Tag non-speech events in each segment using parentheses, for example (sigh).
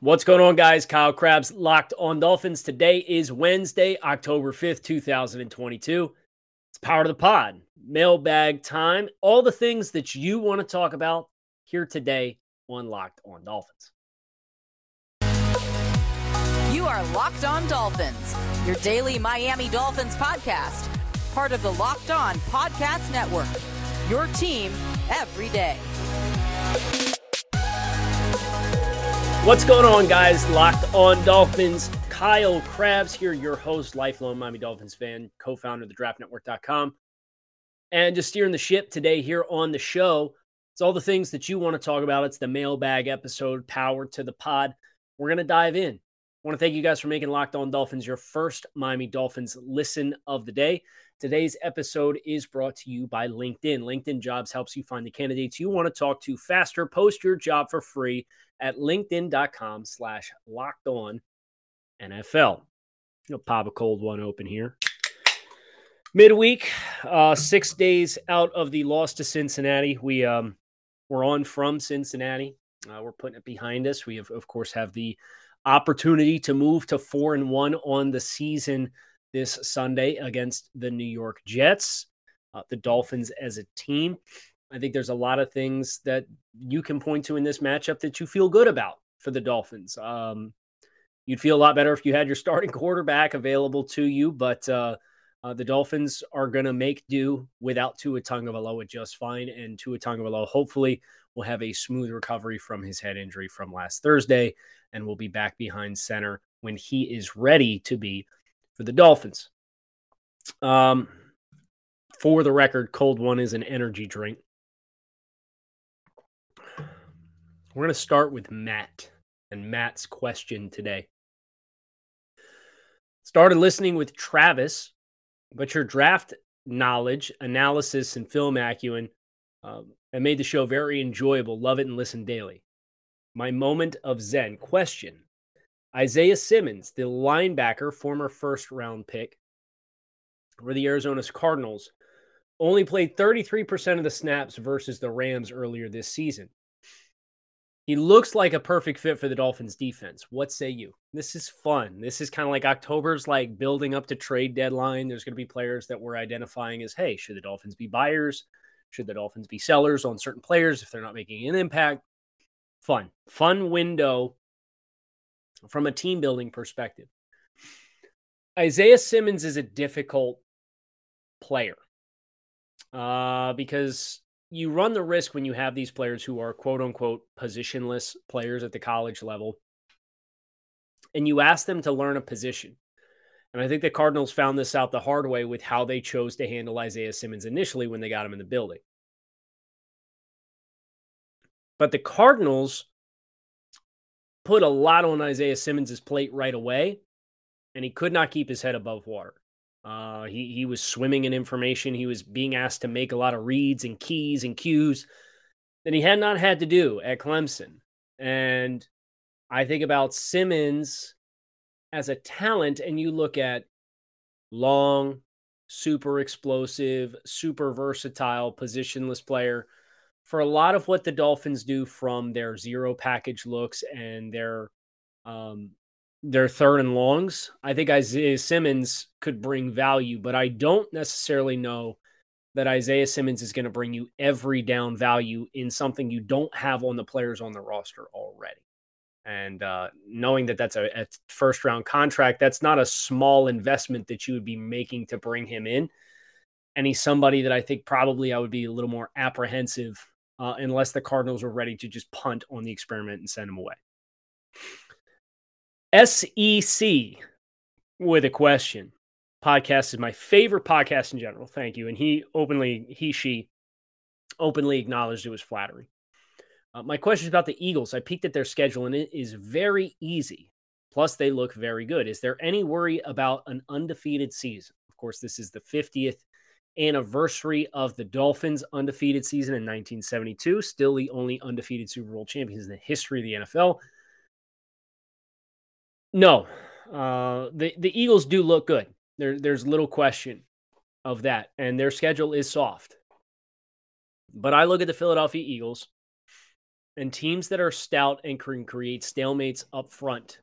What's going on, guys? Kyle Crabbs, Locked On Dolphins. Today is Wednesday, October 5th, 2022. It's Power to the Pod, mailbag time, all the things that you want to talk about here today on Locked On Dolphins. You are Locked On Dolphins, your daily Miami Dolphins podcast, part of the Locked On Podcast Network. Your team every day. What's going on, guys? Locked on Dolphins. Kyle Crabbs here, your host, lifelong Miami Dolphins fan, co founder of the draftnetwork.com. And just steering the ship today here on the show. It's all the things that you want to talk about. It's the mailbag episode, power to the pod. We're going to dive in. I want to thank you guys for making Locked On Dolphins your first Miami Dolphins listen of the day. Today's episode is brought to you by LinkedIn. LinkedIn Jobs helps you find the candidates you want to talk to faster. Post your job for free at linkedin.com slash locked on NFL. You'll pop a cold one open here. Midweek, uh, six days out of the loss to Cincinnati. We um, we're on from Cincinnati. Uh, we're putting it behind us. We have, of course, have the opportunity to move to four and one on the season this Sunday against the New York Jets. Uh, the Dolphins as a team I think there's a lot of things that you can point to in this matchup that you feel good about for the Dolphins. Um, you'd feel a lot better if you had your (laughs) starting quarterback available to you, but uh, uh, the Dolphins are going to make do without Tua Tagovailoa just fine, and Tua Tagovailoa hopefully will have a smooth recovery from his head injury from last Thursday, and will be back behind center when he is ready to be for the Dolphins. Um, for the record, cold one is an energy drink. We're going to start with Matt and Matt's question today. Started listening with Travis, but your draft knowledge, analysis, and film acumen um, and made the show very enjoyable. Love it and listen daily. My moment of Zen question Isaiah Simmons, the linebacker, former first round pick for the Arizona Cardinals, only played 33% of the snaps versus the Rams earlier this season. He looks like a perfect fit for the Dolphins defense. What say you? This is fun. This is kind of like October's like building up to trade deadline. There's going to be players that we're identifying as, hey, should the Dolphins be buyers? Should the Dolphins be sellers on certain players if they're not making an impact? Fun. Fun window from a team building perspective. Isaiah Simmons is a difficult player uh, because you run the risk when you have these players who are quote unquote positionless players at the college level and you ask them to learn a position. And I think the Cardinals found this out the hard way with how they chose to handle Isaiah Simmons initially when they got him in the building. But the Cardinals put a lot on Isaiah Simmons' plate right away, and he could not keep his head above water. Uh, he he was swimming in information. He was being asked to make a lot of reads and keys and cues that he had not had to do at Clemson. And I think about Simmons as a talent, and you look at long, super explosive, super versatile, positionless player. For a lot of what the Dolphins do from their zero package looks and their um, their third and longs. I think Isaiah Simmons could bring value, but I don't necessarily know that Isaiah Simmons is going to bring you every down value in something you don't have on the players on the roster already. And uh, knowing that that's a, a first round contract, that's not a small investment that you would be making to bring him in. And he's somebody that I think probably I would be a little more apprehensive uh, unless the Cardinals were ready to just punt on the experiment and send him away. SEC with a question. Podcast is my favorite podcast in general. Thank you. And he openly, he, she openly acknowledged it was flattering. Uh, my question is about the Eagles. I peeked at their schedule and it is very easy. Plus, they look very good. Is there any worry about an undefeated season? Of course, this is the 50th anniversary of the Dolphins' undefeated season in 1972, still the only undefeated Super Bowl champions in the history of the NFL. No, uh, the the Eagles do look good. There, there's little question of that, and their schedule is soft. But I look at the Philadelphia Eagles and teams that are stout and can create stalemates up front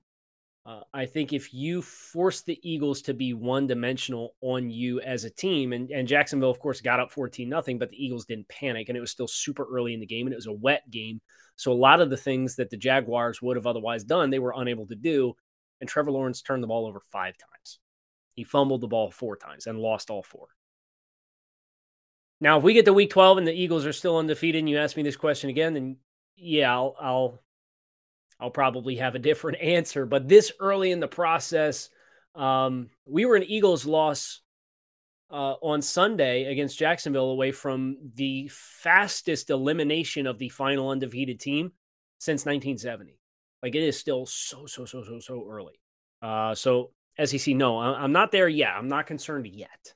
uh, I think if you force the Eagles to be one dimensional on you as a team, and, and Jacksonville, of course, got up 14 nothing, but the Eagles didn't panic, and it was still super early in the game, and it was a wet game. So a lot of the things that the Jaguars would have otherwise done, they were unable to do. And Trevor Lawrence turned the ball over five times. He fumbled the ball four times and lost all four. Now, if we get to week 12 and the Eagles are still undefeated, and you ask me this question again, then yeah, I'll, I'll I'll probably have a different (laughs) answer. But this early in the process, um, we were an Eagles loss uh, on Sunday against Jacksonville away from the fastest elimination of the final undefeated team since 1970. Like it is still so, so, so, so, so early. Uh, so, SEC, no, I'm not there yet. I'm not concerned yet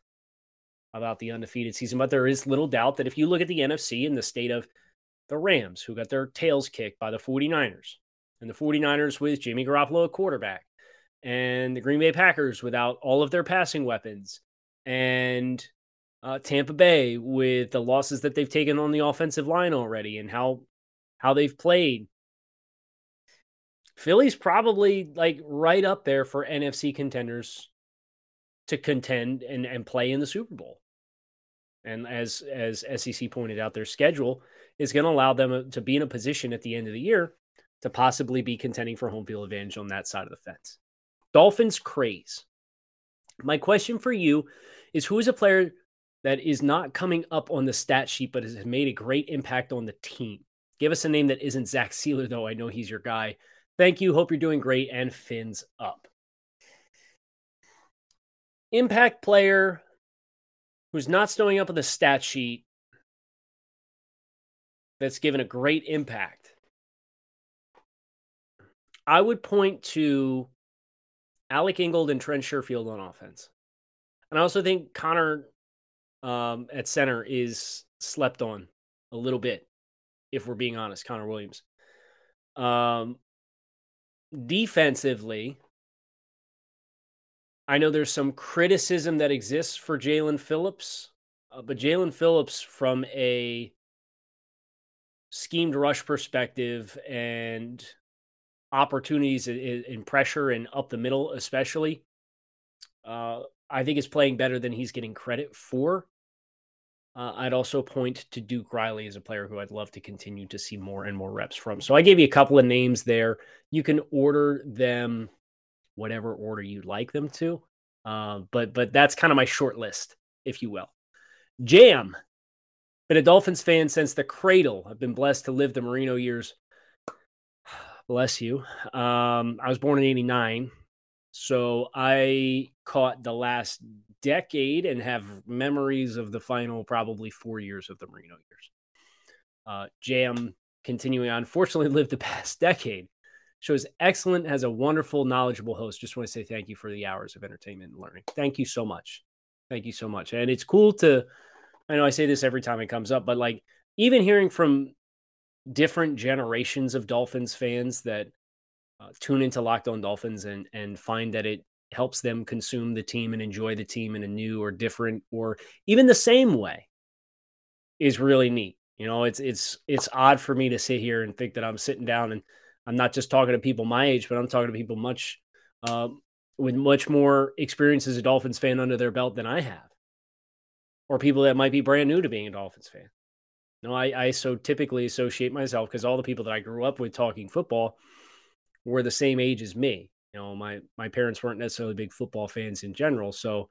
about the undefeated season, but there is little doubt that if you look at the NFC and the state of the Rams, who got their tails kicked by the 49ers, and the 49ers with Jimmy Garoppolo at quarterback, and the Green Bay Packers without all of their passing weapons, and uh, Tampa Bay with the losses that they've taken on the offensive line already, and how how they've played. Philly's probably like right up there for NFC contenders to contend and, and play in the Super Bowl. And as as SEC pointed out, their schedule is going to allow them to be in a position at the end of the year to possibly be contending for home field advantage on that side of the fence. Dolphins craze. My question for you is who is a player that is not coming up on the stat sheet but has made a great impact on the team? Give us a name that isn't Zach Sieler, though. I know he's your guy. Thank you. Hope you're doing great and fins up. Impact player who's not stowing up on the stat sheet that's given a great impact. I would point to Alec Ingold and Trent Sherfield on offense. And I also think Connor um, at center is slept on a little bit, if we're being honest, Connor Williams. Um, defensively, I know there's some criticism that exists for Jaelan Phillips, uh, but Jaelan Phillips, from a schemed rush perspective and opportunities in, pressure and up the middle, especially. Uh, I think is playing better than he's getting credit for. Uh, I'd also point to Duke Riley as a player who I'd love to continue to see more and more reps from. So I gave you a couple of names there. You can order them whatever order you'd like them to, uh, but but that's kind of my short list, if you will. Jam, been a Dolphins fan since the cradle. I've been blessed to live the Marino years Bless you. Um, I was born in 89. So I caught the last decade and have memories of the final probably four years of the Marino years. Uh, Jam continuing on, fortunately (laughs) lived the past decade. Shows excellent, has a wonderful, knowledgeable host. Just want to say thank you for the hours of entertainment and learning. Thank you so much. Thank you so much. And it's cool to, I know I say this every time it comes up, but like even hearing from different generations of Dolphins fans that uh, tune into Locked On Dolphins and and find that it helps them consume the team and enjoy the team in a new or different or even the same way is really neat. You know, it's it's it's odd for me to sit here and think that I'm sitting down and I'm not just talking to people my age, but I'm talking to people much uh, with much more experience as a Dolphins fan under their belt than I have, or people that might be brand new to being a Dolphins fan. No, I, I so typically associate myself because all the people that I grew up with talking football were the same age as me. You know, my my parents weren't necessarily big football fans in general, so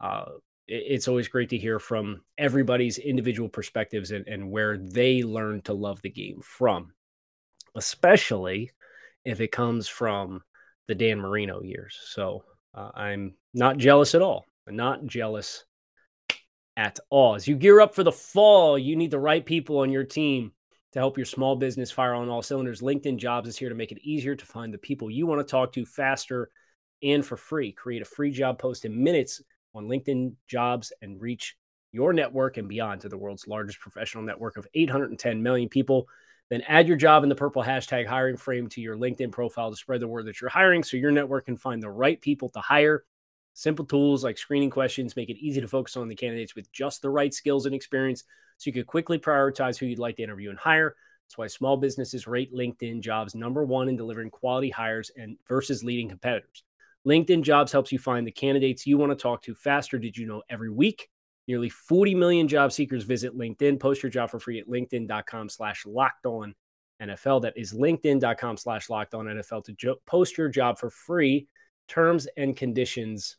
uh, it, it's always great to hear from everybody's individual perspectives and, and where they learned to love the game from, especially if it comes from the Dan Marino years. So uh, I'm not jealous at all. I'm not jealous at all. As you gear up for the fall, you need the right people on your team to help your small business fire on all cylinders. LinkedIn Jobs is here to make it easier to find the people you want to talk to faster and for free. Create a free job post in minutes on LinkedIn Jobs and reach your network and beyond to the world's largest professional network of 810 million people. Then add your job in the purple hashtag hiring frame to your LinkedIn profile to spread the word that you're hiring so your network can find the right people to hire. Simple tools like screening questions make it easy to focus on the candidates with just the right skills and experience so you can quickly prioritize who you'd like to interview and hire. That's why small businesses rate LinkedIn jobs number one in delivering quality hires and versus leading competitors. LinkedIn jobs helps you find the candidates you want to talk to faster. Did you know every week? Nearly 40 million job seekers visit LinkedIn. Post your job for free at LinkedIn.com slash locked on NFL. That is LinkedIn.com slash locked on NFL to jo- post your job for free. Terms and conditions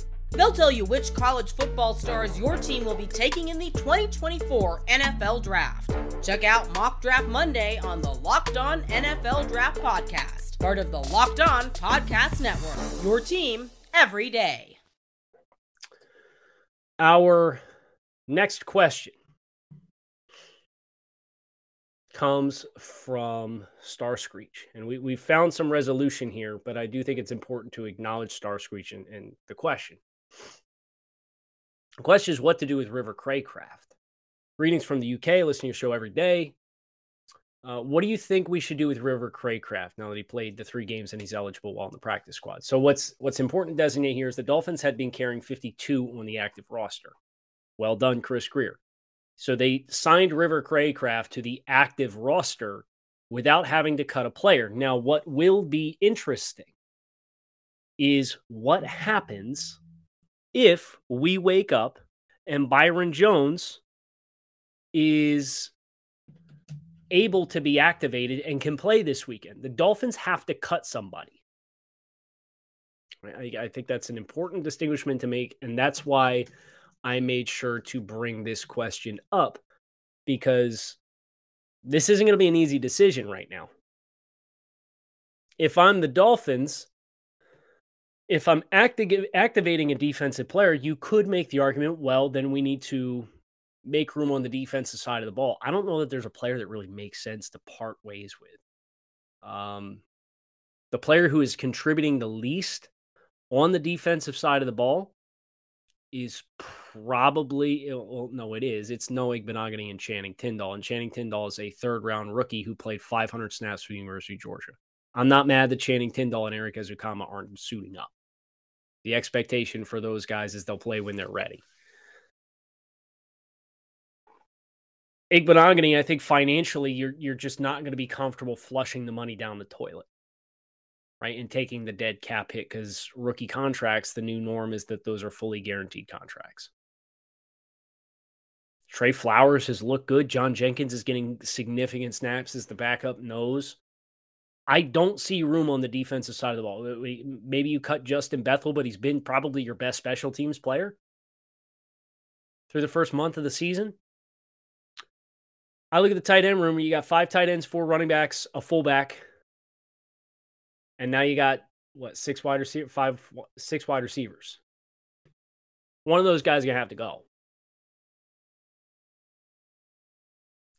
They'll tell you which college football stars your team will be taking in the 2024 NFL Draft. Check out Mock Draft Monday on the Locked On NFL Draft Podcast, part of the Locked On Podcast Network. Your team every day. Our next question comes from Star Screech. And we, we found some resolution here, but I do think it's important to acknowledge Star Screech and, and the question. The question is what to do with River Craycraft. Greetings from the UK, listening to your show every day. Uh, what do you think we should do with River Craycraft now that he played the three games and he's eligible while in the practice squad? So what's what's important to designate here is the Dolphins had been carrying 52 on the active roster. Well done, Chris Grier. So they signed River Craycraft to the active roster without having to cut a player. Now, what will be interesting is what happens if we wake up and Byron Jones is able to be activated and can play this weekend. The Dolphins have to cut somebody. I, I, think that's an important distinguishment to make. And that's why I made sure to bring this question up because this isn't going to be an easy decision right now. If I'm the Dolphins, if I'm acti- activating a defensive player, you could make the argument, well, then we need to make room on the defensive side of the ball. I don't know that there's a player that really makes sense to part ways with. Um, the player who is contributing the least on the defensive side of the ball is probably uh, well, no, it is. It's Noah Igbinoghene and Channing Tindall. And Channing Tindall is a third round rookie who played 500 snaps for the University of Georgia. I'm not mad that Channing Tindall and Erik Ezukanma aren't suiting up. The expectation for those guys is they'll play when they're ready. Igbinoghene, I think financially you're you're just not going to be comfortable flushing the money down the toilet right? And taking the dead cap hit because rookie contracts, the new norm is that those are fully guaranteed contracts. Trey Flowers has looked good. John Jenkins is getting significant snaps as the backup nose. I don't see room on the defensive side of the ball. Maybe you cut Justin Bethel, but he's been probably your best special teams player through the first month of the season. I look at the tight end room. You got five tight ends, four running backs, a fullback, and now you got what six wide receiver, five, six wide receivers. One of those guys is gonna have to go.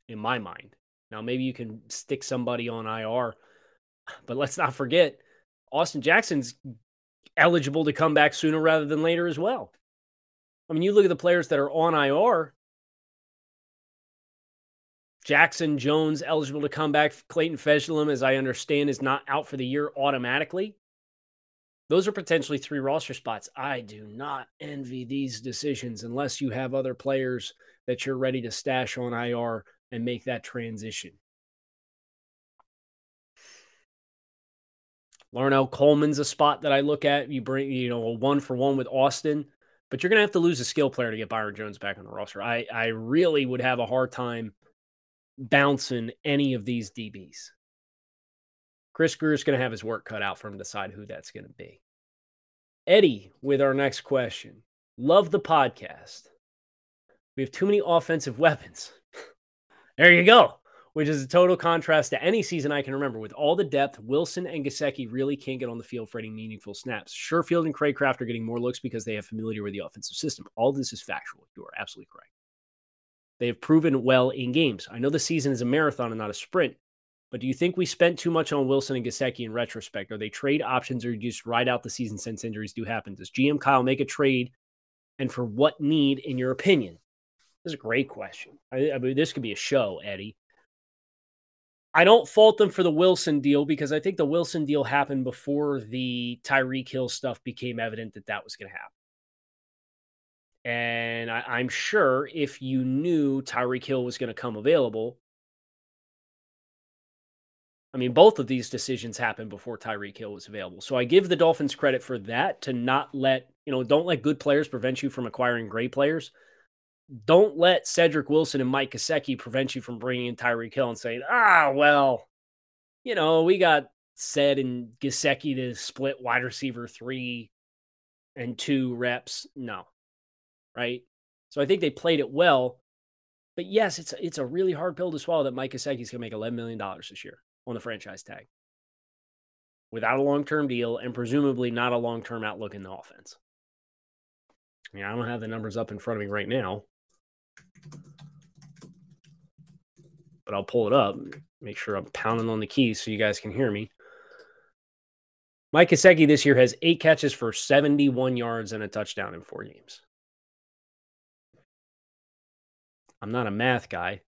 In my mind. Now maybe you can stick somebody on IR, but let's not forget Austin Jackson's eligible to come back sooner rather than later as well. I mean, you look at the players that are on IR, Jackson Jones eligible to come back. Clayton Fejedelem, as I understand, is not out for the year automatically. Those are potentially three roster spots. I do not envy these decisions unless you have other players that you're ready to stash on IR and make that transition. Larnel Coleman's a spot that I look at. You bring, you know, a one for one with Austin, but you're going to have to lose a skill player to get Byron Jones back on the roster. I, I really would have a hard time bouncing any of these DBs. Chris is going to have his work cut out for him to decide who that's going to be. Eddie, with our next question. Love the podcast. We have too many offensive (laughs) weapons. there you go. Which is a total contrast to any season I can remember. With all the depth, Wilson and Gesicki really can't get on the field for any meaningful snaps. Sherfield and Craycraft are getting more looks because they have familiarity with the offensive system. All this is factual. You are absolutely correct. They have proven well in games. I know the season is a marathon and not a sprint, but do you think we spent too much on Wilson and Gesicki in retrospect? Are they trade options or just ride out the season since injuries do happen? Does GM Kyle make a trade and for what need, in your opinion? This is a great question. I, I mean, this could be a show, Eddie. I don't fault them for the Wilson deal because I think the Wilson deal happened before the Tyreek Hill stuff became evident that that was going to happen. And I, am sure if you knew Tyreek Hill was going to come available, I mean, both of these decisions happened before Tyreek Hill was available. So I give the Dolphins credit for that to not let, you know, don't let good players prevent you from acquiring great players don't let Cedric Wilson and Mike Gesicki prevent you from bringing in Tyreek Hill and saying, ah, well, you know, we got Ced and Gesicki to split wide receiver three and two reps. No, right? So I think they played it well. But yes, it's it's a really hard pill to swallow that Mike Gesicki is going to make $11 million this year on the franchise tag without a long term deal and presumably not a long term outlook in the offense. Mean, I don't have the numbers up in front of me right now, but I'll pull it up. Make sure I'm pounding on the keys so you guys can hear me. Mike Gesicki this year has eight catches for 71 yards and a touchdown in four games. I'm not a math guy,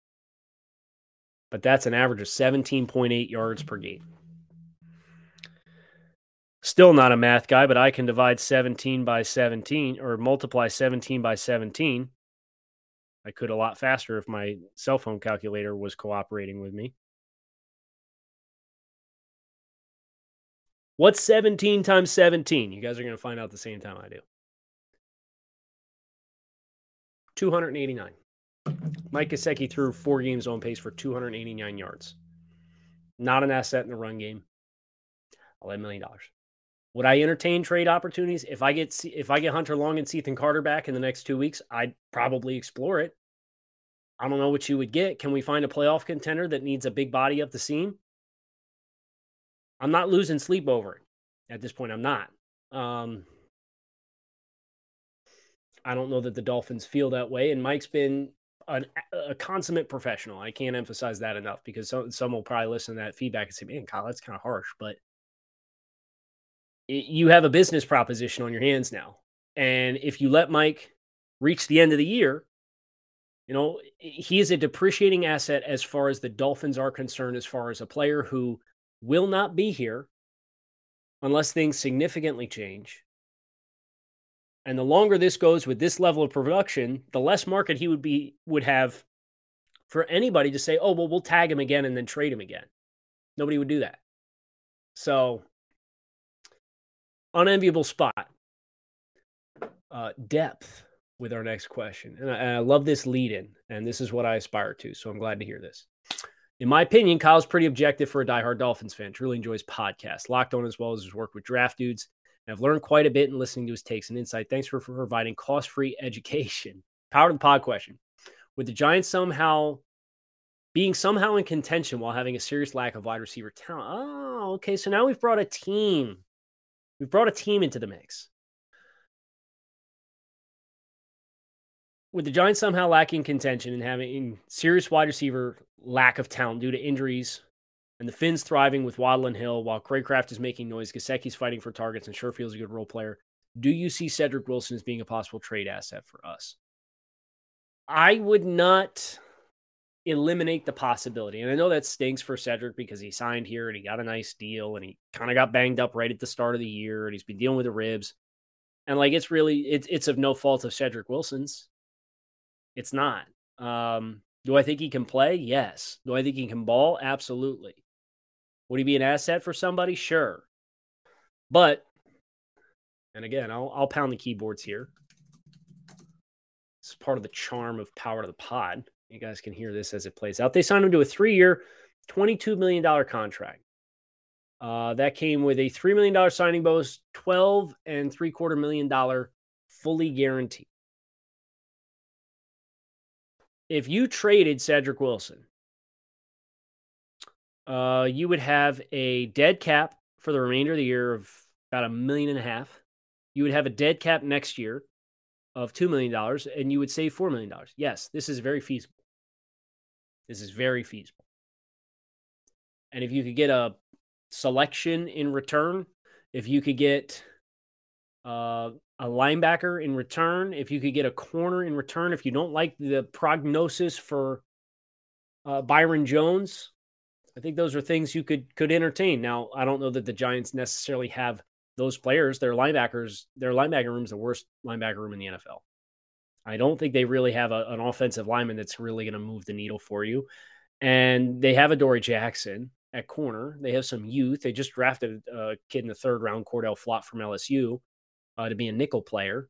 but that's an average of 17.8 yards per game. Still not a math guy, but I can divide 17 by 17 or multiply 17 by 17. I could a lot faster if my cell phone calculator was cooperating with me. What's 17 times 17? You guys are going to find out the same time I do. 289. Mike Gesicki through four games on pace for 289 yards. Not an asset in the run game. $11 million. Would I entertain trade opportunities if I get if I get Hunter Long and Cethan Carter back in the next two weeks? I'd probably explore it. I don't know what you would get. Can we find a playoff contender that needs a big body up the seam? I'm not losing sleep over it at this point. I'm not. Um, I don't know that the Dolphins feel that way. And Mike's been an, a consummate professional. I can't emphasize that enough because some, some will probably listen to that feedback and say, man, Kyle, that's kind of harsh. But you have a business proposition on your hands now. And if you let Mike reach the end of the year, you know, he is a depreciating asset as far as the Dolphins are concerned, as far as a player who will not be here unless things significantly change. And the longer this goes with this level of production, the less market he would be would have for anybody to say, "Oh, well, we'll tag him again and then trade him again." Nobody would do that. So unenviable spot. Uh, depth with our next question. And I, and I love this lead in, and this is what I aspire to. So I'm glad to hear this. In my opinion, Kyle's pretty objective for a diehard Dolphins fan. Truly enjoys podcasts, locked on as well as his work with draft dudes. And I've learned quite a bit in listening to his takes and insight. Thanks for, for providing cost free (laughs) education. Power to the pod question. With the Giants somehow being somehow in contention while having a serious lack of wide receiver talent. Oh, okay. So now we've brought a team We've brought a team into the mix. With the Giants somehow lacking contention and having serious wide receiver lack of talent due to injuries, and the Fins thriving with Waddle and Hill while Craycraft is making noise, Gesicki's fighting for targets, and Sherfield's a good role player. Do you see Cedric Wilson as being a possible trade asset for us? I would not eliminate the possibility. And I know that stinks for Cedric because he signed here and he got a nice deal and he kind of got banged up right at the start of the year and he's been dealing with the ribs. And like it's really it's it's of no fault of Cedric Wilson's. It's not. Um, do I think he can play? Yes. Do I think he can ball? Absolutely. Would he be an asset for somebody? Sure. But and again, I'll I'll pound the keyboards here. It's part of the charm of power to the pod. You guys can hear this as it plays out. They signed him to a three year, $22 million contract. Uh, that came with a $3 million signing bonus, 12 and three quarter million dollar fully guaranteed. if you traded Cedric Wilson, uh, you would have a dead cap for the remainder of the year of about a million and a half. You would have a dead cap next year of $2 million and you would save $4 million. Yes, this is very feasible. This is very feasible. And if you could get a selection in return, if you could get uh, a linebacker in return, if you could get a corner in return, if you don't like the prognosis for uh, Byron Jones, I think those are things you could could entertain. Now, I don't know that the Giants necessarily have those players. Their linebackers, their linebacker room is the worst linebacker room in the NFL. I don't think they really have a, an offensive lineman that's really going to move the needle for you. And they have Adoree Jackson at corner. They have some youth. They just drafted a kid in the third round, Cor'Dale Flott from LSU, uh, to be a nickel player.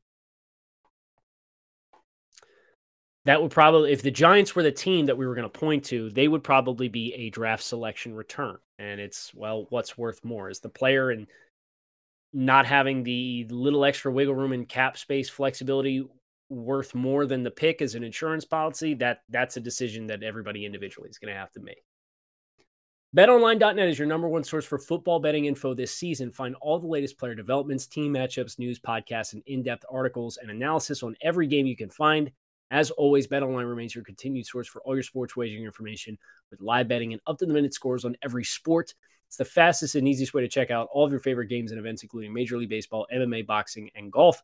That would probably, if the Giants were the team that we were going to point to, they would probably be a draft selection return. And it's, well, what's worth more? Is the player and not having the little extra wiggle room and cap space flexibility worth more than the pick as an insurance policy? That that's a decision that everybody individually is going to have to make. BetOnline.net is your number one source for football betting info this season. Find all the latest player developments, team matchups, news, podcasts, and in depth articles and analysis on every game you can find. As always, BetOnline remains your continued source for all your sports wagering information with live betting and up to the minute scores on every sport. It's the fastest and easiest way to check out all of your favorite games and events, including Major League Baseball, MMA, boxing, and golf.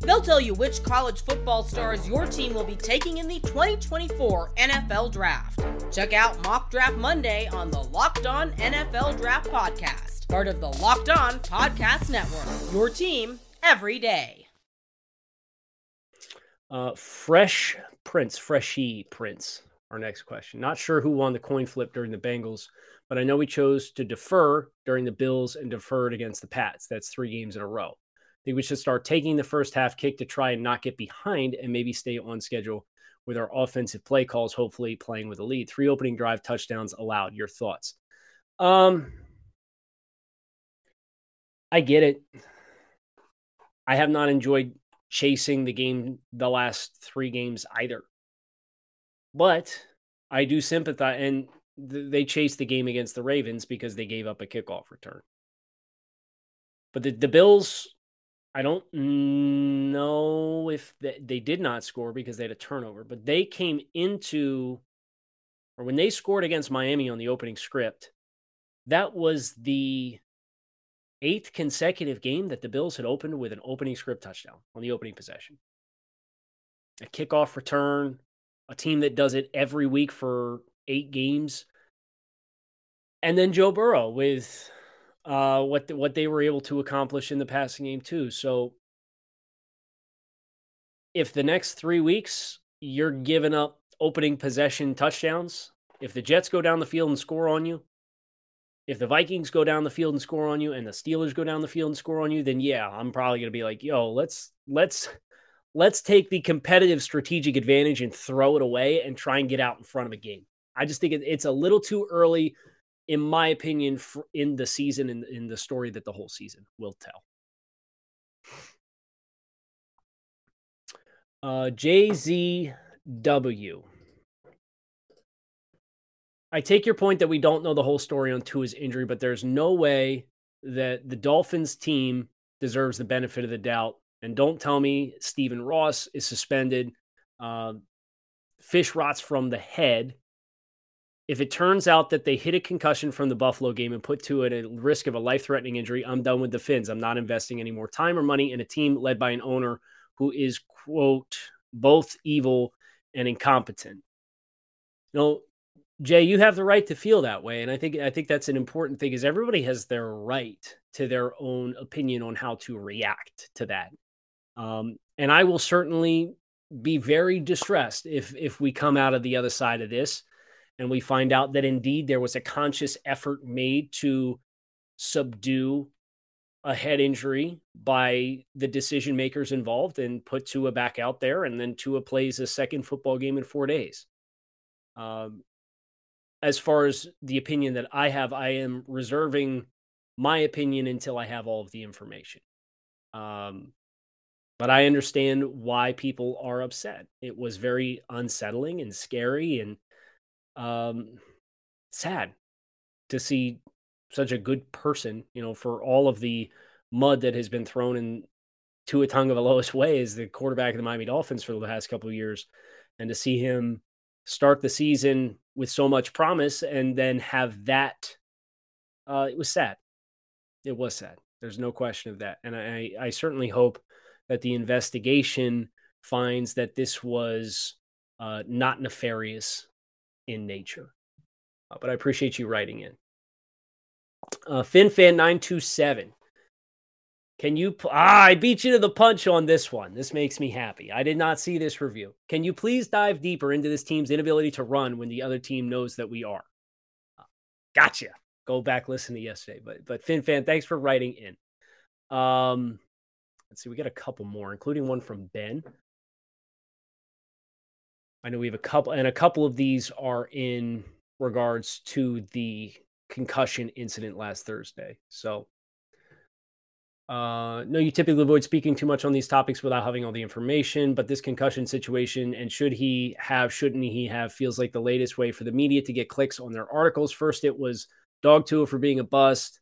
They'll tell you which college football stars your team will be taking in the 2024 NFL Draft. Check out Mock Draft Monday on the Locked On NFL Draft Podcast, part of the Locked On Podcast Network. Your team every day. Uh, fresh Prince, freshy Prince. Our next question. Not sure who won the coin flip during the Bengals, but I know we chose to defer during the Bills and deferred against the Pats. That's three games in a row think we should start taking the first half kick to try and not get behind and maybe stay on schedule with our offensive play calls, hopefully playing with a lead. Three opening drive touchdowns allowed. Your thoughts? Um, I get it. I have not enjoyed chasing the game the last three games either. But I do sympathize, and th- they chased the game against the Ravens because they gave up a kickoff return. But the, the Bills I don't know if they, they did not score because they had a turnover, but they came into, or when they scored against Miami on the opening script, that was the eighth consecutive game that the Bills had opened with an opening script touchdown on the opening possession. A kickoff return, a team that does it every week for eight games. And then Joe Burrow with uh, what the, what they were able to accomplish in the passing game too. So if the next three weeks you're giving up opening possession touchdowns, if the Jets go down the field and score on you, if the Vikings go down the field and score on you, and the Steelers go down the field and score on you, then yeah, I'm probably gonna be like, yo, let's let's let's take the competitive strategic advantage and throw it away and try and get out in front of a game. I just think it's a little too early in my opinion, in the season, in, in the story that the whole season will tell. Uh, JZW. I take your point that we don't know the whole story on Tua's injury, but there's no way that the Dolphins team deserves the benefit of the doubt. And don't tell me Stephen Ross is suspended. Uh, fish rots from the head if it turns out that they hit a concussion from the Buffalo game and put to it a risk of a life threatening injury, I'm done with the Fins. I'm not investing any more time or money in a team led by an owner who is, quote, both evil and incompetent. You know, Jay, you have the right to feel that way. And I think I think that's an important thing is everybody has their right to their own opinion on how to react to that. Um, and I will certainly be very distressed if if we come out of the other side of this and we find out that indeed there was a conscious effort made to subdue a head injury by the decision makers involved and put Tua back out there, and then Tua plays a second football game in four days. Um, as far as the opinion that I have, I am reserving my opinion until I have all of the information. Um, but I understand why people are upset. It was very unsettling and scary and um, sad to see such a good person, you know, for all of the mud that has been thrown in to a tongue of Tua Tagovailoa's (laughs) way as the quarterback of the Miami Dolphins for the last couple of years, and to see him start the season with so much promise and then have that, uh, it was sad. It was sad. There's no question of that, and I, I certainly hope that the investigation finds that this was uh, not nefarious in nature. Uh, but I appreciate you writing in. Uh, FinFan927. Can you? Ah, I beat you to the punch on this one. This makes me happy. I did not see this review. Can you please dive deeper into this team's inability to run when the other team knows that we are? Uh, gotcha. Go back listen to yesterday. But but FinFan, thanks for writing in. Um, let's see. We got a couple more, including one from Ben. I know we have a couple, and a couple of these are in regards to the concussion incident last Thursday. So, uh, no, you typically avoid speaking too much on these topics without having all the information, but this concussion situation and should he have, shouldn't he have, feels like the latest way for the media to get clicks on their articles. First, it was Dog Tua for being a bust.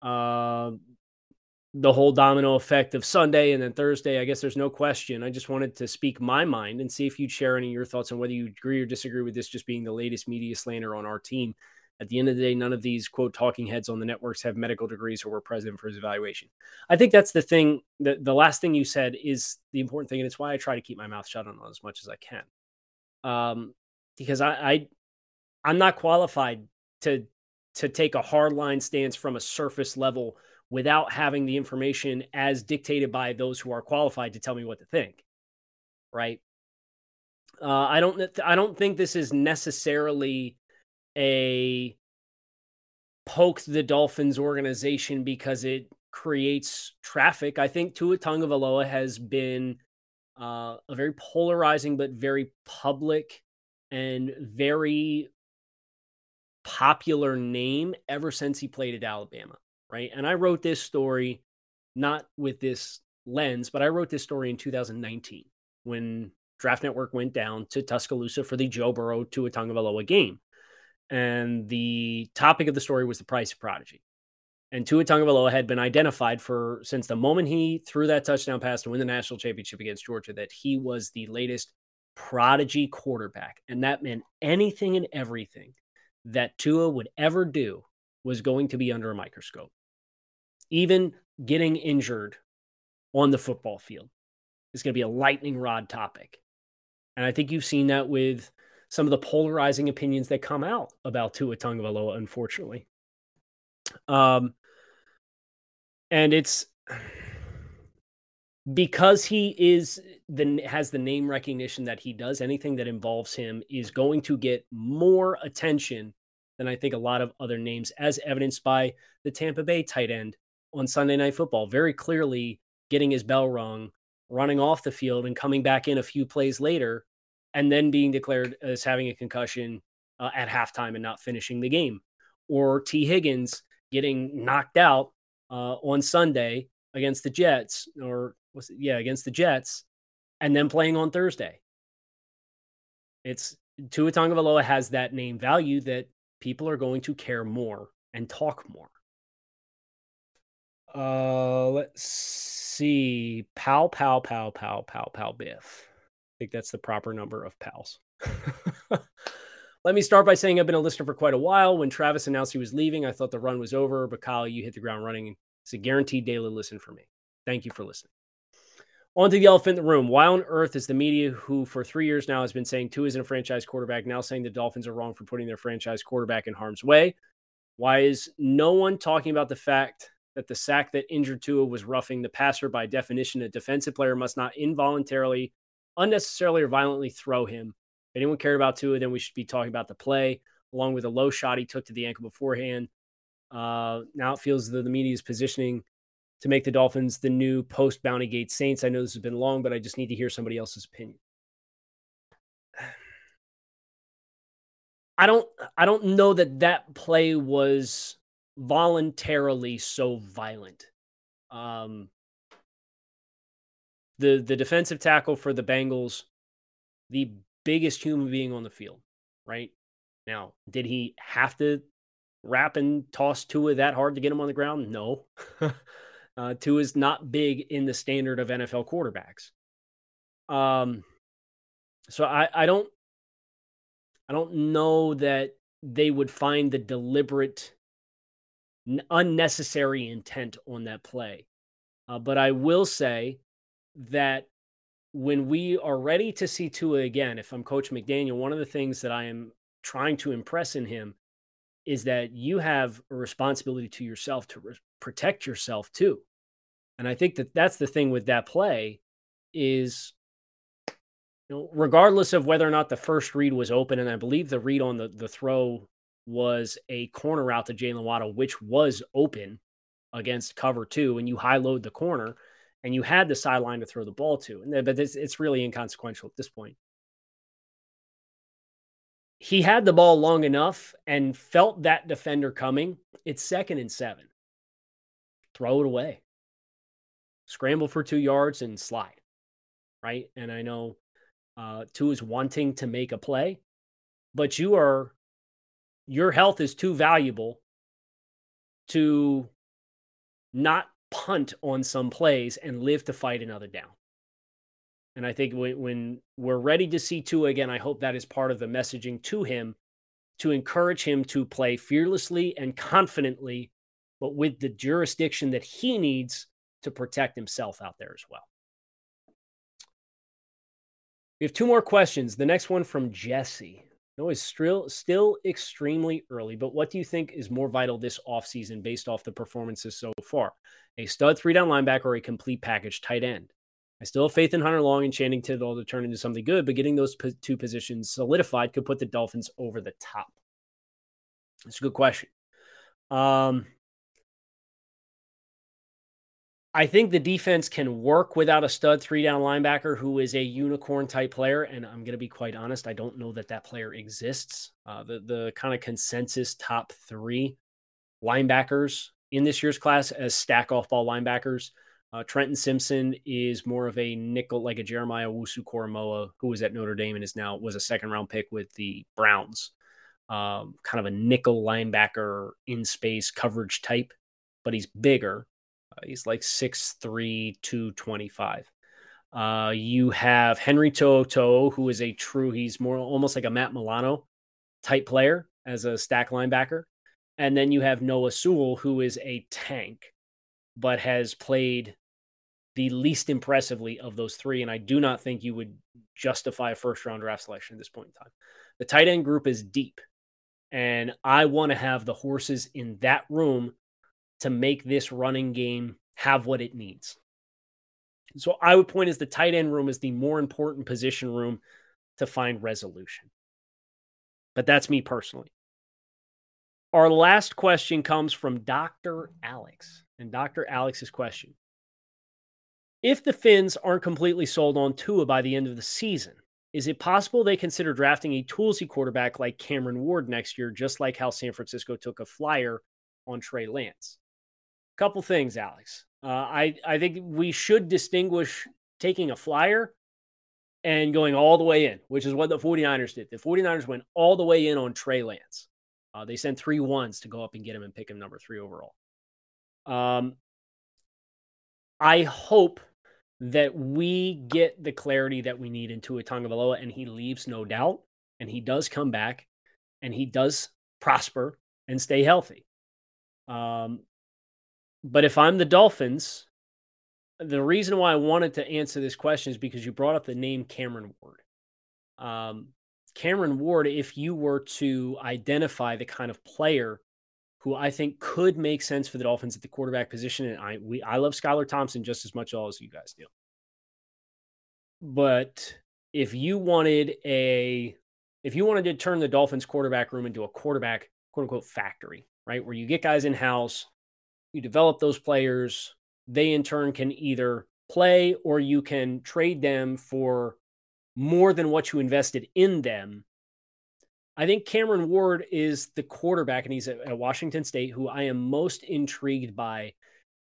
Uh, the whole domino effect of Sunday and then Thursday. I guess there's no question. I just wanted to speak my mind and see if you'd share any of your thoughts on whether you agree or disagree with this just being the latest media slander on our team. At the end of the day, none of these quote talking heads on the networks have medical degrees or were present for his evaluation. I think that's the thing. The, the last thing you said is the important thing, and it's why I try to keep my mouth shut on as much as I can. Um, because I, I I'm not qualified to to take a hard line stance from a surface level without having the information as dictated by those who are qualified to tell me what to think. Right. Uh, I don't. I don't think this is necessarily a poke the Dolphins organization because it creates traffic. I think Tua Tagovailoa has been uh, a very polarizing but very public and very popular name ever since he played at Alabama right? And I wrote this story not with this lens, but I wrote this story in 2019 when Draft Network went down to Tuscaloosa for the Joe Burrow Tua Tagovailoa game. And the topic of the story was the price of prodigy. And Tua Tagovailoa had been identified for since the moment he threw that touchdown pass to win the national championship against Georgia that he was the latest prodigy quarterback. And that meant anything and everything that Tua would ever do was going to be under a microscope even getting injured on the football field is going to be a lightning rod topic. And I think you've seen that with some of the polarizing opinions that come out about Tua Tagovailoa, unfortunately. Um, and it's because he is the has the name recognition that he does. Anything that involves him is going to get more attention than I think a lot of other names, as evidenced by the Tampa Bay tight end on Sunday Night Football, very clearly getting his bell rung, running off the field, and coming back in a few plays later, and then being declared as having a concussion uh, at halftime and not finishing the game. Or Tee Higgins getting knocked out uh, on Sunday against the Jets, or was it, yeah, against the Jets, and then playing on Thursday. It's Tua Tagovailoa has that name value that people are going to care more and talk more. Uh, let's see. Pal, pal, pal, pal, pal, pal, biff. I think that's the proper number of pals. (laughs) Let me start by saying I've been a listener for quite a while. When Travis announced he was leaving, I thought the run was over, but Kyle, you hit the ground running. It's a guaranteed daily listen for me. Thank you for listening. On to the elephant in the room. Why on earth is the media, who for three years now has been saying Tua isn't a franchise quarterback, now saying the Dolphins are wrong for putting their franchise quarterback in harm's way? Why is no one talking about the fact that the sack that injured Tua was roughing the passer. By definition, a defensive player must not involuntarily, unnecessarily, or violently throw him. If anyone cared about Tua, then we should be talking about the play, along with a low shot he took to the ankle beforehand. Uh, now it feels that the media is positioning to make the Dolphins the new post Bounty Gate Saints. I know this has been long, but I just need to hear somebody else's opinion. I don't I don't know that that play was voluntarily so violent. Um, the the defensive tackle for the Bengals, the biggest human being on the field, right? Now, did he have to wrap and toss Tua that hard to get him on the ground? No. (laughs) uh, Tua is not big in the standard of NFL quarterbacks. Um, so I, I don't I don't know that they would find the deliberate unnecessary intent on that play. Uh, but I will say that when we are ready to see Tua again, if I'm Coach McDaniel, one of the things that I am trying to impress in him is that you have a responsibility to yourself to re- protect yourself too. And I think that that's the thing with that play is you know, regardless of whether or not the first read was open, and I believe the read on the, the throw was a corner route to Jaylen Waddle, which was open against cover two, and you high load the corner and you had the sideline to throw the ball to. And But it's, it's really inconsequential at this point. He had the ball long enough and felt that defender coming. It's second and seven. Throw it away. Scramble for Tua yards and slide. Right. And I know uh, two is wanting to make a play, but you are, your health is too valuable to not punt on some plays and live to fight another down. And I think when, we're ready to see Tua again, I hope that is part of the messaging to him to encourage him to play fearlessly and confidently, but with the jurisdiction that he needs to protect himself out there as well. We have two more questions. The next one from Jesse. No, it's still still extremely early, but what do you think is more vital this offseason based off the performances so far? A stud three down linebacker or a complete package tight end? I still have faith in Hunter Long and Channing Tindall to turn into something good, but getting those two positions solidified could put the Dolphins over the top. That's a good question. Um, I think the defense can work without a stud three down linebacker who is a unicorn type player. And I'm going to be quite honest, I don't know that that player exists. Uh, the the kind of consensus top three linebackers in this year's class as stack off ball linebackers. Uh, Trenton Simpson is more of a nickel, like a Jeremiah Owusu Koramoah, who was at Notre Dame and is now was a second round pick with the Browns. Um, kind of a nickel linebacker in space coverage type, but he's bigger. Uh, he's like 6'3, 225. Uh, you have Henry To'oTo'o, who is a true, he's more almost like a Matt Milano type player as a stack linebacker. And then you have Noah Sewell, who is a tank, but has played the least impressively of those three. And I do not think you would justify a first round draft selection at this point in time. The tight end group is deep. And I want to have the horses in that room to make this running game have what it needs. So I would point as the tight end room is the more important position room to find resolution. But that's me personally. Our last question comes from Dr. Alex. And Dr. Alex's question If the Fins aren't completely sold on Tua by the end of the season, is it possible they consider drafting a toolsy quarterback like Cameron Ward next year, just like how San Francisco took a flyer on Trey Lance? A couple things, Alex. Uh, I I think we should distinguish taking a flyer and going all the way in, which is what the 49ers did. The 49ers went all the way in on Trey Lance. Uh, they sent three ones to go up and get him and pick him number three overall. Um, I hope that we get the clarity that we need into Tua Tagovailoa and he leaves, no doubt, and he does come back and he does prosper and stay healthy. Um, but if I'm the Dolphins, the reason why I wanted to answer this question is because you brought up the name Cameron Ward. Um, Cameron Ward, if you were to identify the kind of player who I think could make sense for the Dolphins at the quarterback position, and I we I love Skylar Thompson just as much as you guys do. But if you wanted a if you wanted to turn the Dolphins quarterback room into a quarterback quote unquote factory, right? Where you get guys in house, you develop those players, they in turn can either play or you can trade them for more than what you invested in them. I think Cameron Ward is the quarterback, and he's at, Washington State, who I am most intrigued by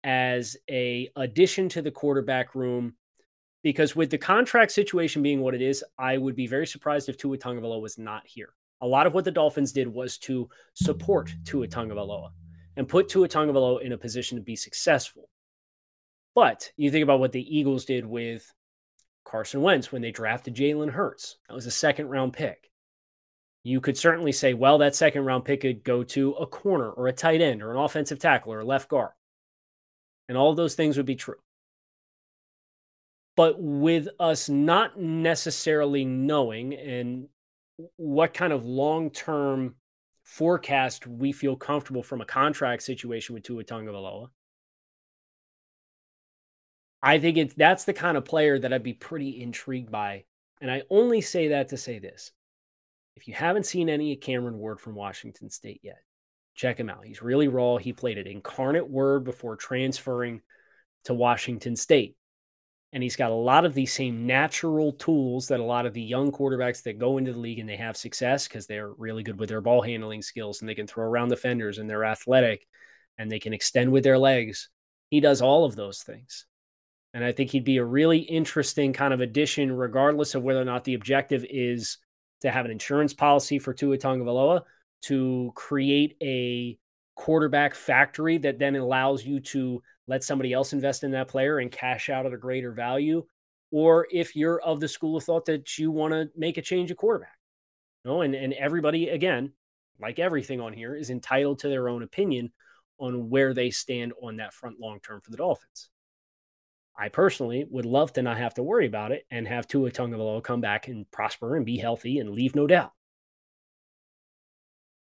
as a addition to the quarterback room. Because with the contract situation being what it is, I would be very surprised if Tua Tagovailoa was not here. A lot of what the Dolphins did was to support Tua Tagovailoa and put Tua Tagovailoa in a position to be successful. But you think about what the Eagles did with Carson Wentz when they drafted Jalen Hurts. That was a second round pick. You could certainly say, well, that second round pick could go to a corner or a tight end or an offensive tackle or a left guard. And all of those things would be true. But with us not necessarily knowing and what kind of long term forecast we feel comfortable from a contract situation with Tua Tagovailoa, I think it's that's the kind of player that I'd be pretty intrigued by. And I only say that to say this. If you haven't seen any Cameron Ward from Washington State yet, check him out. He's really raw. He played at Incarnate Word before transferring to Washington State. And he's got a lot of these same natural tools that a lot of the young quarterbacks that go into the league and they have success because they're really good with their ball handling skills and they can throw around defenders and they're athletic and they can extend with their legs. He does all of those things. And I think he'd be a really interesting kind of addition, regardless of whether or not the objective is to have an insurance policy for Tua Tagovailoa, to create a quarterback factory that then allows you to let somebody else invest in that player and cash out at a greater value, or if you're of the school of thought that you want to make a change of quarterback. You know, and, and everybody, again, like everything on here, is entitled to their own opinion on where they stand on that front long term for the Dolphins. I personally would love to not have to worry about it and have Tua Tagovailoa come back and prosper and be healthy and leave no doubt.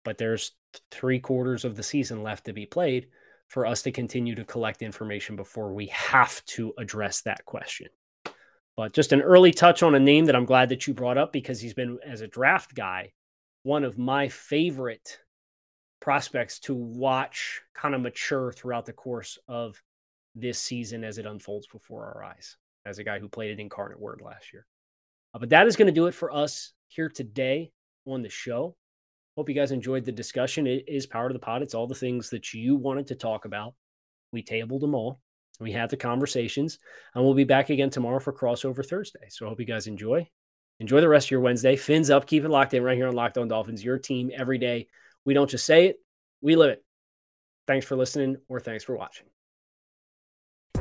But there's three quarters of the season left to be played for us to continue to collect information before we have to address that question. But just an early touch on a name that I'm glad that you brought up because he's been, as a draft guy, one of my favorite prospects to watch kind of mature throughout the course of this season as it unfolds before our eyes as a guy who played it Incarnate Word last year. Uh, but that is going to do it for us here today on the show. Hope you guys enjoyed the discussion. It is Power to the Pod. It's all the things that you wanted to talk about. We tabled them all. We had the conversations, and we'll be back again tomorrow for Crossover Thursday. So I hope you guys enjoy. Enjoy the rest of your Wednesday. Fins up. Keep it locked in right here on Locked On Dolphins, your team every day. We don't just say it, we live it. Thanks for listening, or thanks for watching.